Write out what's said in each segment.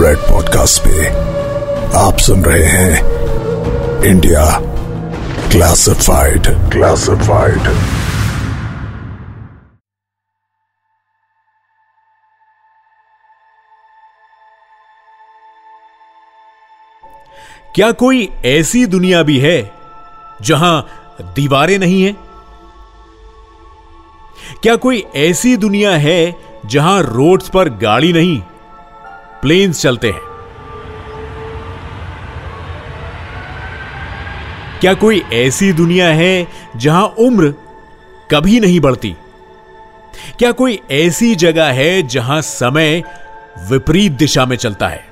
Red podcast पे आप सुन रहे हैं इंडिया क्लासिफाइड क्लासिफाइड क्या कोई ऐसी दुनिया भी है जहाँ दीवारें नहीं हैं? क्या कोई ऐसी दुनिया है जहाँ रोड्स पर गाड़ी नहीं? प्लेन्स चलते हैं। क्या कोई ऐसी दुनिया है जहाँ उम्र कभी नहीं बढ़ती? क्या कोई ऐसी जगह है जहाँ समय विपरीत दिशा में चलता है?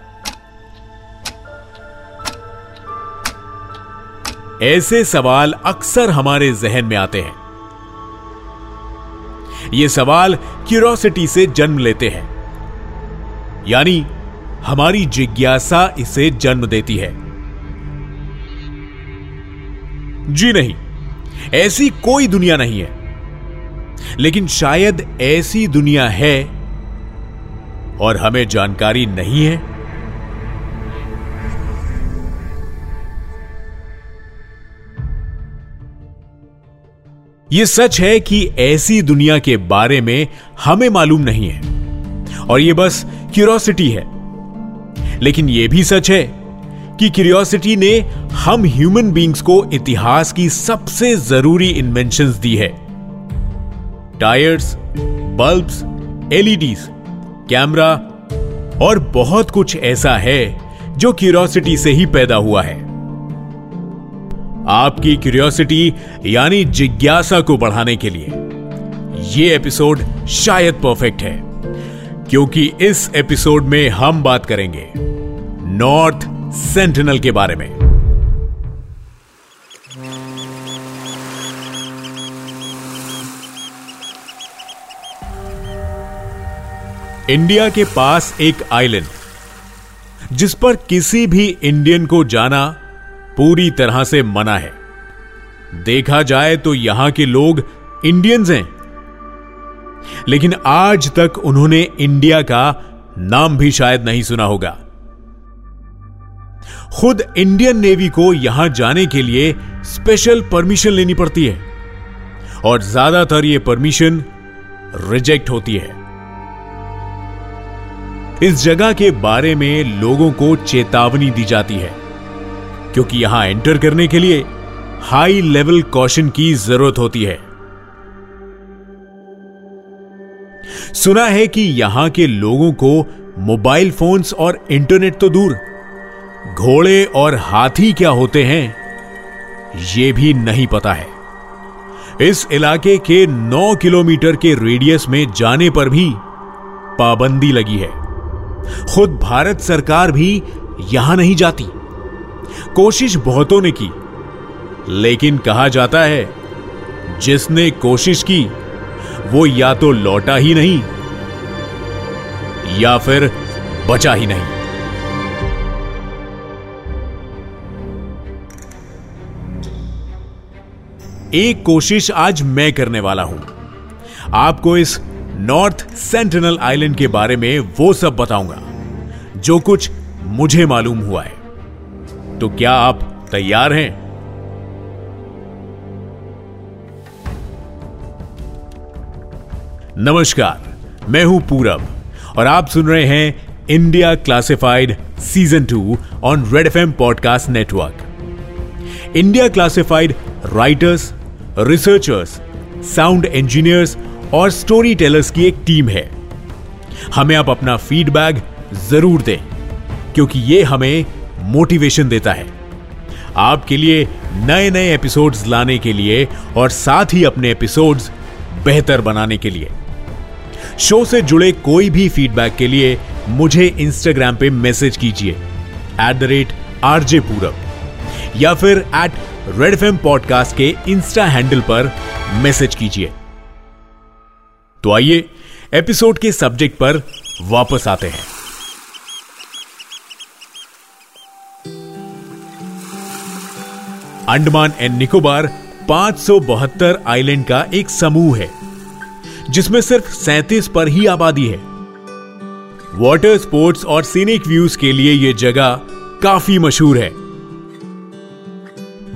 ऐसे सवाल अक्सर हमारे जहन में आते हैं। ये सवाल क्यूरोसिटी से जन्म लेते हैं। यानी हमारी जिज्ञासा इसे जन्म देती है। जी नहीं, ऐसी कोई दुनिया नहीं है। लेकिन शायद ऐसी दुनिया है और हमें जानकारी नहीं है। यह सच है कि ऐसी दुनिया के बारे में हमें मालूम नहीं है और यह बस क्यूरोसिटी है। लेकिन यह भी सच है कि क्यूरियोसिटी ने हम ह्यूमन बींग्स को इतिहास की सबसे ज़रूरी इन्वेंशन दी है। टायर्स बल्ब्स एलईडीज कैमरा और बहुत कुछ ऐसा है जो क्यूरियोसिटी से ही पैदा हुआ है। आपकी क्यूरियोसिटी यानी जिज्ञासा को बढ़ाने के लिए यह एपिसोड शायद परफेक्ट है। क्योंकि इस एपिसोड में हम बात करेंगे नॉर्थ सेंटिनल के बारे में। इंडिया के पास एक आइलैंड, जिस पर किसी भी इंडियन को जाना पूरी तरह से मना है। देखा जाए तो यहाँ के लोग इंडियंस हैं। लेकिन आज तक उन्होंने इंडिया का नाम भी शायद नहीं सुना होगा। खुद इंडियन नेवी को यहाँ जाने के लिए स्पेशल परमिशन लेनी पड़ती है और ज़्यादातर यह परमिशन रिजेक्ट होती है। इस जगह के बारे में लोगों को चेतावनी दी जाती है, क्योंकि यहाँ एंटर करने के लिए हाई लेवल कॉशन की ज़रूरत होती है। सुना है कि यहाँ के लोगों को मोबाइल फोन्स और इंटरनेट तो दूर। घोड़े और हाथी क्या होते हैं यह भी नहीं पता है। इस इलाके के 9 किलोमीटर के रेडियस में जाने पर भी पाबंदी लगी है। खुद भारत सरकार भी यहाँ नहीं जाती। कोशिश बहुतों ने की, लेकिन कहा जाता है, जिसने कोशिश की वो या तो लौटा ही नहीं, या फिर बचा ही नहीं। एक कोशिश आज मैं करने वाला हूँ। आपको इस नॉर्थ सेंटिनल आइलैंड के बारे में वो सब बताऊँगा, जो कुछ मुझे मालूम हुआ है। तो क्या आप तैयार हैं? नमस्कार, मैं हूँ पूरब और आप सुन रहे हैं India classified season two on Red F M podcast network. India classified writers, researchers, sound engineers और स्टोरी टेलर्स की एक टीम है। हमें आप अपना फीडबैक ज़रूर दें, क्योंकि यह हमें मोटिवेशन देता है। आपके लिए नए नए एपिसोड्स लाने के लिए और साथ ही अपने एपिसोड्स बेहतर बनाने के लिए। शो से जुड़े कोई भी फीडबैक के लिए मुझे इंस्टाग्राम पे मैसेज कीजिए। Eight the rate RJ Purab या फिर एट रेड एफ़ पॉडकास्ट के इंस्टा हैंडल पर मैसेज कीजिए। तो आइए एपिसोड के सब्जेक्ट पर वापस आते हैं। अंडमान एंड निकोबार पाँच आइलैंड का एक समूह है। जिसमें सिर्फ़ सैतीस पर ही आबादी है। वाटर स्पोर्ट्स और सीनिक व्यूज़ के लिए यह जगह काफ़ी मशहूर है।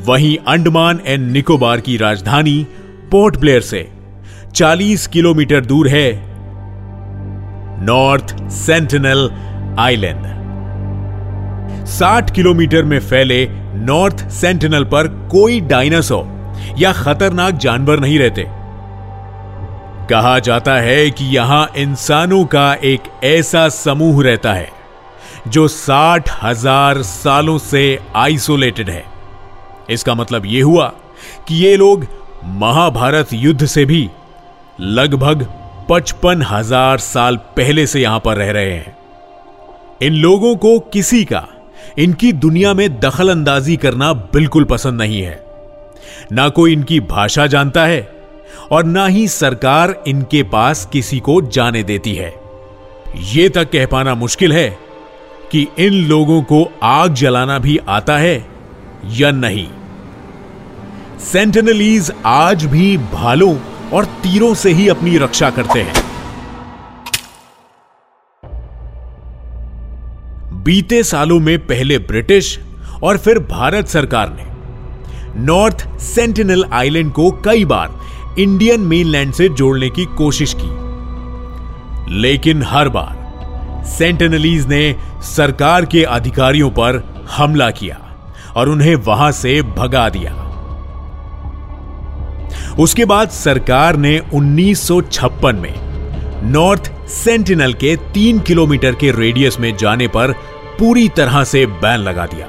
वहीं अंडमान एंड निकोबार की राजधानी पोर्ट ब्लेयर से 40 किलोमीटर दूर है नॉर्थ सेंटिनल आइलैंड। 60 किलोमीटर में फैले नॉर्थ सेंटिनल पर कोई डायनासोर या खतरनाक जानवर नहीं रहते। कहा जाता है कि यहाँ इंसानों का एक ऐसा समूह रहता है, जो साठ हज़ार सालों से आइसोलेटेड है। इसका मतलब यह हुआ कि ये लोग महाभारत युद्ध से भी लगभग पचपन हज़ार साल पहले से यहाँ पर रह रहे हैं। इन लोगों को किसी का, इनकी दुनिया में दखल अंदाजी करना बिल्कुल पसंद नहीं है। ना कोई इनकी भाषा जानता है और ना ही सरकार इनके पास किसी को जाने देती है। यह तक कह पाना मुश्किल है कि इन लोगों को आग जलाना भी आता है या नहीं। सेंटेनलीज आज भी भालों और तीरों से ही अपनी रक्षा करते हैं। बीते सालों में पहले ब्रिटिश और फिर भारत सरकार ने नॉर्थ सेंटिनल आइलैंड को कई बार इंडियन मेनलैंड से जोड़ने की कोशिश की। लेकिन हर बार सेंटेनलीज ने सरकार के अधिकारियों पर हमला किया और उन्हें वहाँ से भगा दिया। उसके बाद सरकार ने 1956 में नॉर्थ सेंटिनल के तीन किलोमीटर के रेडियस में जाने पर पूरी तरह से बैन लगा दिया।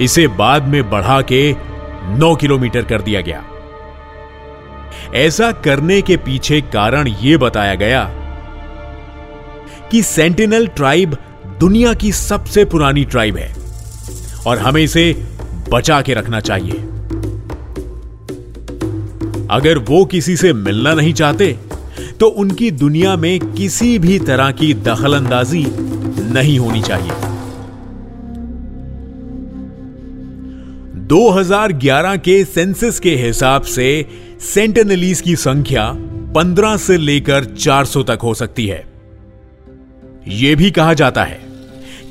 इसे बाद में बढ़ा के नौ किलोमीटर कर दिया गया। ऐसा करने के पीछे कारण यह बताया गया कि सेंटिनल ट्राइब दुनिया की सबसे पुरानी ट्राइब है और हमें इसे बचा के रखना चाहिए। अगर वो किसी से मिलना नहीं चाहते तो उनकी दुनिया में किसी भी तरह की दखलंदाजी नहीं होनी चाहिए। 2011 के सेंसस के हिसाब से सेंटेनलीज की संख्या 15 से लेकर 400 तक हो सकती है। यह भी कहा जाता है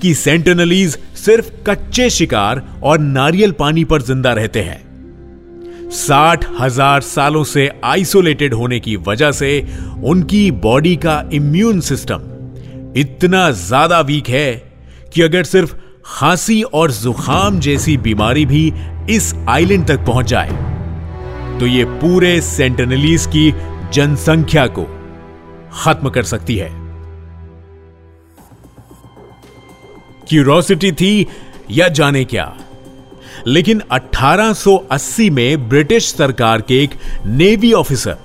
कि सेंटेनलीज सिर्फ़ कच्चे शिकार और नारियल पानी पर ज़िंदा रहते हैं। साठ हज़ार सालों से आइसोलेटेड होने की वजह से उनकी बॉडी का इम्यून सिस्टम इतना ज़्यादा वीक है कि अगर सिर्फ़ खांसी और जुखाम जैसी बीमारी भी इस आइलैंड तक पहुँच जाए तो ये पूरे सेंटेनलीज की जनसंख्या को खत्म कर सकती है। क्यूरोसिटी थी या जाने क्या? लेकिन 1880 में ब्रिटिश सरकार के एक navy officer,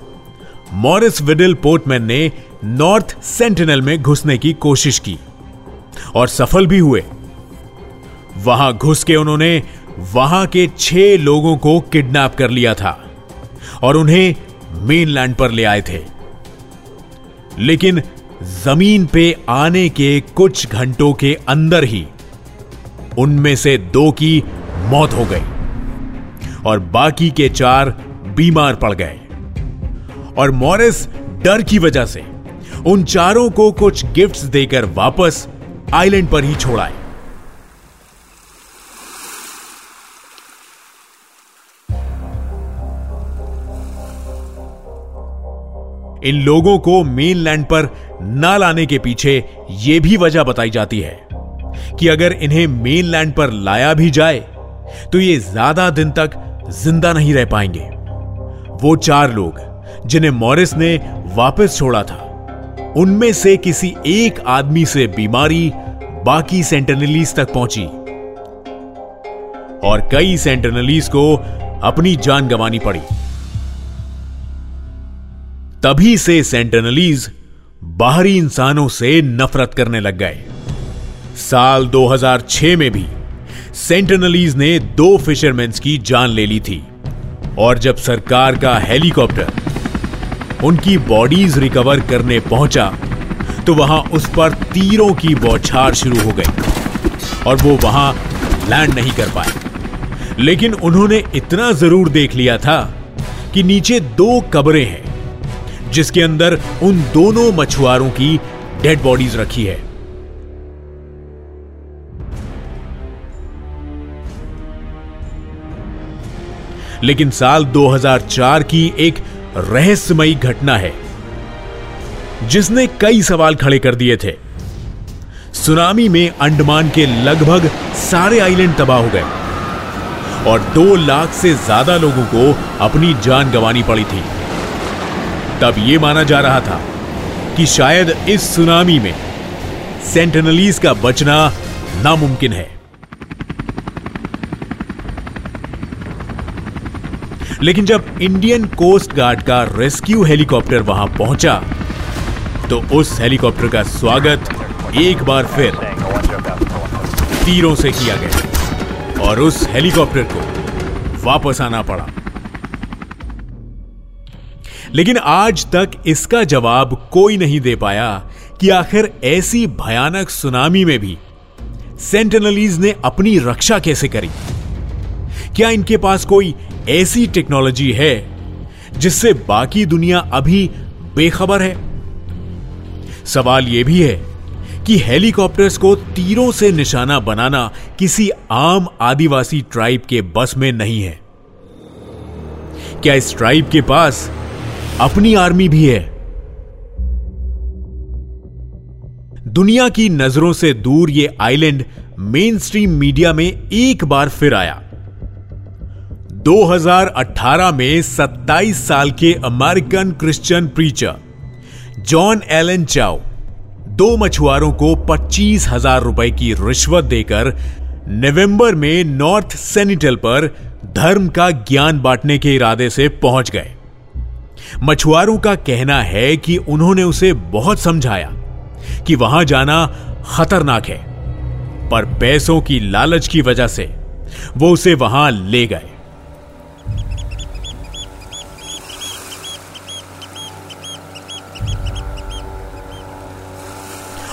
Maurice Vidal Portman ने नॉर्थ सेंटिनल में घुसने की कोशिश की और सफल भी हुए। वहाँ घुस के उन्होंने वहाँ के छह लोगों को किडनैप कर लिया था। और उन्हें मेनलैंड पर ले आए थे। लेकिन ज़मीन पे आने के कुछ घंटों के अंदर ही उनमें से दो की मौत हो गई और बाकी के चार बीमार पड़ गए। और मॉरिस डर की वजह से उन चारों को कुछ गिफ्ट्स देकर वापस आइलैंड पर ही छोड़ाए इन लोगों को मेनलैंड पर न लाने के पीछे यह भी वजह बताई जाती है कि अगर इन्हें मेनलैंड पर लाया भी जाए तो ये ज़्यादा दिन तक ज़िंदा नहीं रह पाएँगे। वो चार लोग, जिन्हें मॉरिस ने वापस छोड़ा था, उनमें से किसी एक आदमी से बीमारी बाकी सेंटेनलीज तक पहुँची। और कई सेंटेनलीज को अपनी जान गंवानी पड़ी। तभी से सेंटेनलीज बाहरी इंसानों से नफरत करने लग गए। साल 2006 में भी सेंटेनलीज ने दो फिशरमैन की जान ले ली थी और जब सरकार का हेलीकॉप्टर उनकी बॉडीज रिकवर करने पहुँचा तो वहाँ उस पर तीरों की बौछार शुरू हो गई और वो वहाँ लैंड नहीं कर पाए। लेकिन उन्होंने इतना ज़रूर देख लिया था कि नीचे दो कब्रें हैं। जिसके अंदर उन दोनों मछुआरों की डेड बॉडीज रखी है। लेकिन साल 2004 की एक रहस्यमयी घटना है, जिसने कई सवाल खड़े कर दिए थे। सुनामी में अंडमान के लगभग सारे आइलैंड तबाह हो गए, और दो लाख से ज़्यादा लोगों को अपनी जान गंवानी पड़ी थी। तब यह माना जा रहा था कि शायद इस सुनामी में सेंटेनलीज का बचना नामुमकिन है। लेकिन जब इंडियन कोस्ट गार्ड का रेस्क्यू हेलीकॉप्टर वहाँ पहुँचा तो उस हेलीकॉप्टर का स्वागत एक बार फिर तीरों से किया गया और उस हेलीकॉप्टर को वापस आना पड़ा। लेकिन आज तक इसका जवाब कोई नहीं दे पाया कि आखिर ऐसी भयानक सुनामी में भी सेंटेनलीज ने अपनी रक्षा कैसे करी? क्या इनके पास कोई ऐसी टेक्नोलॉजी है जिससे बाकी दुनिया अभी बेखबर है? सवाल यह भी है कि हेलीकॉप्टर्स को तीरों से निशाना बनाना किसी आम आदिवासी ट्राइब के बस में नहीं है। क्या इस ट्राइब के पास अपनी आर्मी भी है। दुनिया की नज़रों से दूर यह आइलैंड मेन स्ट्रीम मीडिया में एक बार फिर आया। 2018 में 27 साल के American Christian preacher John Allen Chau दो मछुआरों को पच्चीस हज़ार रुपए की रिश्वत देकर नवंबर में नॉर्थ सेनिटल पर धर्म का ज्ञान बांटने के इरादे से पहुँच गए। मछुआरों का कहना है कि उन्होंने उसे बहुत समझाया कि वहाँ जाना खतरनाक है, पर पैसों की लालच की वजह से वो उसे वहाँ ले गए।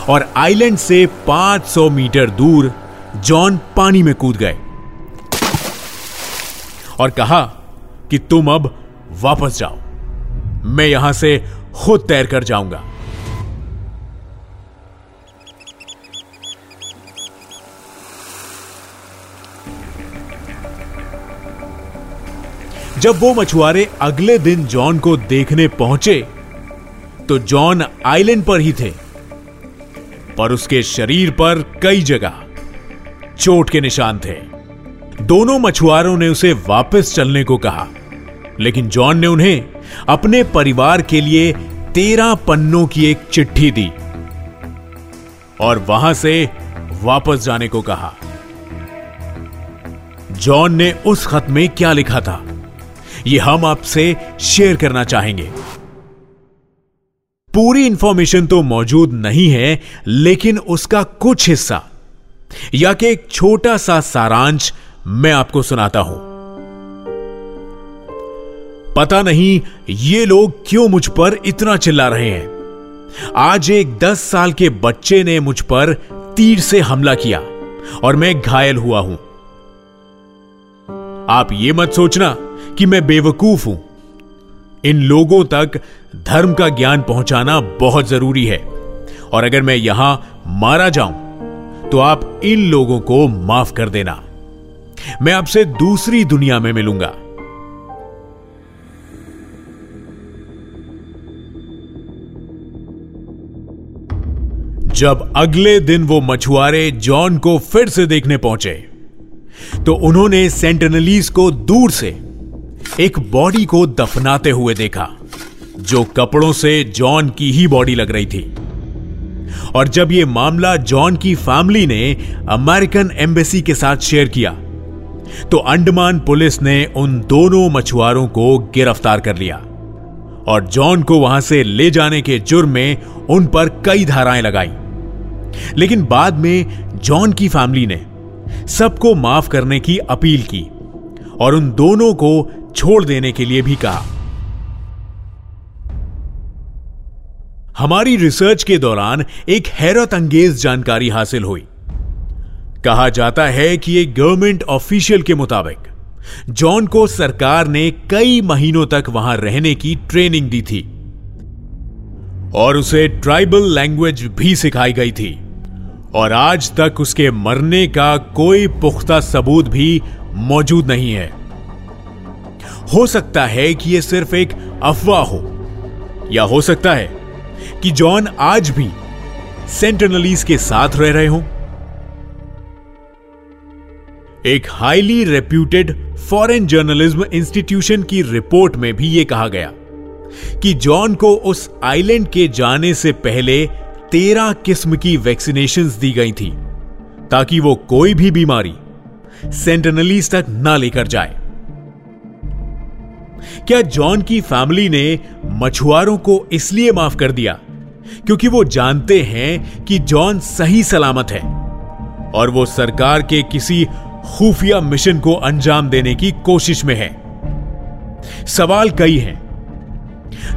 और आइलैंड से 500 मीटर दूर जॉन पानी में कूद गए और कहा कि तुम अब वापस जाओ। मैं यहाँ से खुद तैर कर जाऊँगा। जब वो मछुआरे अगले दिन जॉन को देखने पहुँचे तो जॉन आइलैंड पर ही थे, पर उसके शरीर पर कई जगह चोट के निशान थे। दोनों मछुआरों ने उसे वापस चलने को कहा, लेकिन जॉन ने उन्हें अपने परिवार के लिए तेरह पन्नों की एक चिट्ठी दी और वहाँ से वापस जाने को कहा। जॉन ने उस खत में क्या लिखा था? यह हम आपसे शेयर करना चाहेंगे। पूरी इंफॉर्मेशन तो मौजूद नहीं है, लेकिन उसका कुछ हिस्सा, या कि एक छोटा सा सारांश मैं आपको सुनाता हूँ। पता नहीं ये लोग क्यों मुझ पर इतना चिल्ला रहे हैं। आज एक दस साल के बच्चे ने मुझ पर तीर से हमला किया और मैं घायल हुआ हूँ। आप ये मत सोचना कि मैं बेवकूफ़ हूँ। इन लोगों तक धर्म का ज्ञान पहुंचाना बहुत ज़रूरी है। और अगर मैं यहाँ मारा जाऊँ तो आप इन लोगों को माफ़ कर देना। मैं आपसे दूसरी दुनिया में मिलूँगा। जब अगले दिन वो मछुआरे जॉन को फिर से देखने पहुँचे तो उन्होंने सेंटनलीज को दूर से एक बॉडी को दफनाते हुए देखा, जो कपड़ों से जॉन की ही बॉडी लग रही थी। और जब यह मामला जॉन की फैमिली ने अमेरिकन एम्बेसी के साथ शेयर किया तो अंडमान पुलिस ने उन दोनों मछुआरों को गिरफ़्तार कर लिया और जॉन को वहाँ से ले जाने के जुर्म में उन पर कई धाराएँ लगाई। लेकिन बाद में जॉन की फैमिली ने सबको माफ़ करने की अपील की और उन दोनों को छोड़ देने के लिए भी कहा। हमारी रिसर्च के दौरान एक हैरत अंगेज जानकारी हासिल हुई। कहा जाता है कि एक गवर्नमेंट ऑफिशियल के मुताबिक, जॉन को सरकार ने कई महीनों तक वहाँ रहने की ट्रेनिंग दी थी। और उसे ट्राइबल लैंग्वेज भी सिखाई गई थी। और आज तक उसके मरने का कोई पुख्ता सबूत भी मौजूद नहीं है। हो सकता है कि यह सिर्फ़ एक अफवाह हो, या हो सकता है कि जॉन आज भी सेंटनलीज के साथ रह रहे हों। एक highly reputed foreign journalism institution की रिपोर्ट में भी यह कहा गया। कि जॉन को उस आइलैंड के जाने से पहले तेरह किस्म की वैक्सीनेशन दी गई थी, ताकि वो कोई भी बीमारी सेंटनलीज तक ना लेकर जाए। क्या जॉन की फैमिली ने मछुआरों को इसलिए माफ़ कर दिया? क्योंकि वो जानते हैं कि जॉन सही सलामत है, और वो सरकार के किसी खुफिया मिशन को अंजाम देने की कोशिश में है। सवाल कई हैं।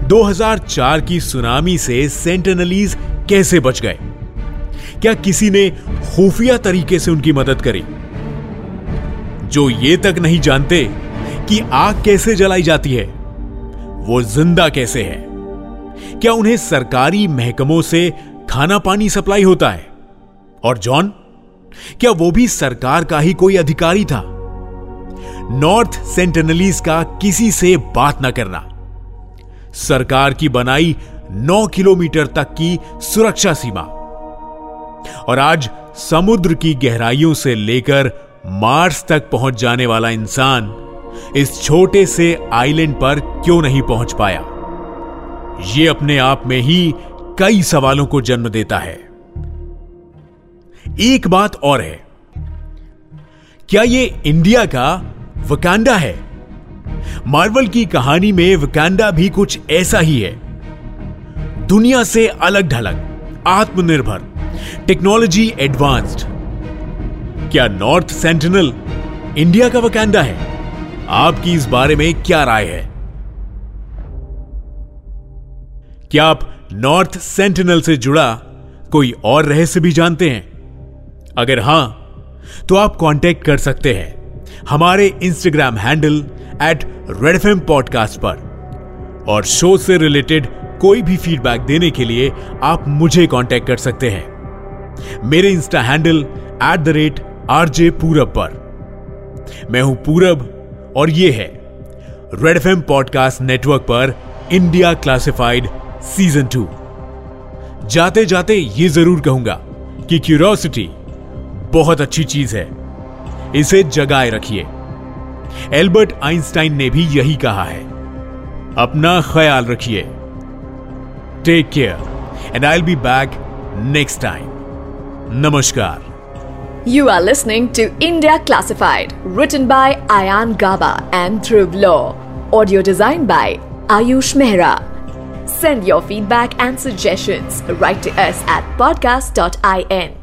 2004 की सुनामी से सेंटेनलीज कैसे बच गए? क्या किसी ने खुफिया तरीके से उनकी मदद करी? जो ये तक नहीं जानते कि आग कैसे जलाई जाती है, वो ज़िंदा कैसे है? क्या उन्हें सरकारी महकमों से खाना पानी सप्लाई होता है? और जॉन, क्या वो भी सरकार का ही कोई अधिकारी था? नॉर्थ सेंटेनलीज का किसी से बात ना करना। सरकार की बनाई नौ किलोमीटर तक की सुरक्षा सीमा। और आज समुद्र की गहराइयों से लेकर मार्स तक पहुँच जाने वाला इंसान इस छोटे से आइलैंड पर क्यों नहीं पहुँच पाया? यह अपने आप में ही कई सवालों को जन्म देता है। एक बात और है। क्या यह इंडिया का वकांडा है? मार्वल की कहानी में वकांडा भी कुछ ऐसा ही है। दुनिया से अलग ढलग आत्मनिर्भर, टेक्नोलॉजी एडवांस्ड। क्या नॉर्थ सेंटिनल इंडिया का वकांडा है? आपकी इस बारे में क्या राय है? क्या आप नॉर्थ सेंटिनल से जुड़ा कोई और रहस्य भी जानते हैं? अगर हाँ तो आप कांटेक्ट कर सकते हैं। हमारे Instagram handle at Red FM podcast पर। और शो से रिलेटेड कोई भी फीडबैक देने के लिए आप मुझे कांटेक्ट कर सकते हैं। मेरे insta handle at the rate RJ Purab पर। मैं हूँ पूरब और ये है रेड एफ़ पॉडकास्ट नेटवर्क पर इंडिया क्लासिफाइड सीज़न टू जाते जाते ये ज़रूर कहूँगा कि क्यूरोसिटी बहुत अच्छी चीज़ है। इसे जगाए रखिए। एल्बर्ट आइंस्टाइन ने भी यही कहा है अपना ख्याल रखिए take care and I be back next time नमस्कार You are listening to India Classified, written by Ayan Gaba and Dhruv Law. Audio designed by Ayush Mehra. Send your feedback and suggestions right to us at podcast.in.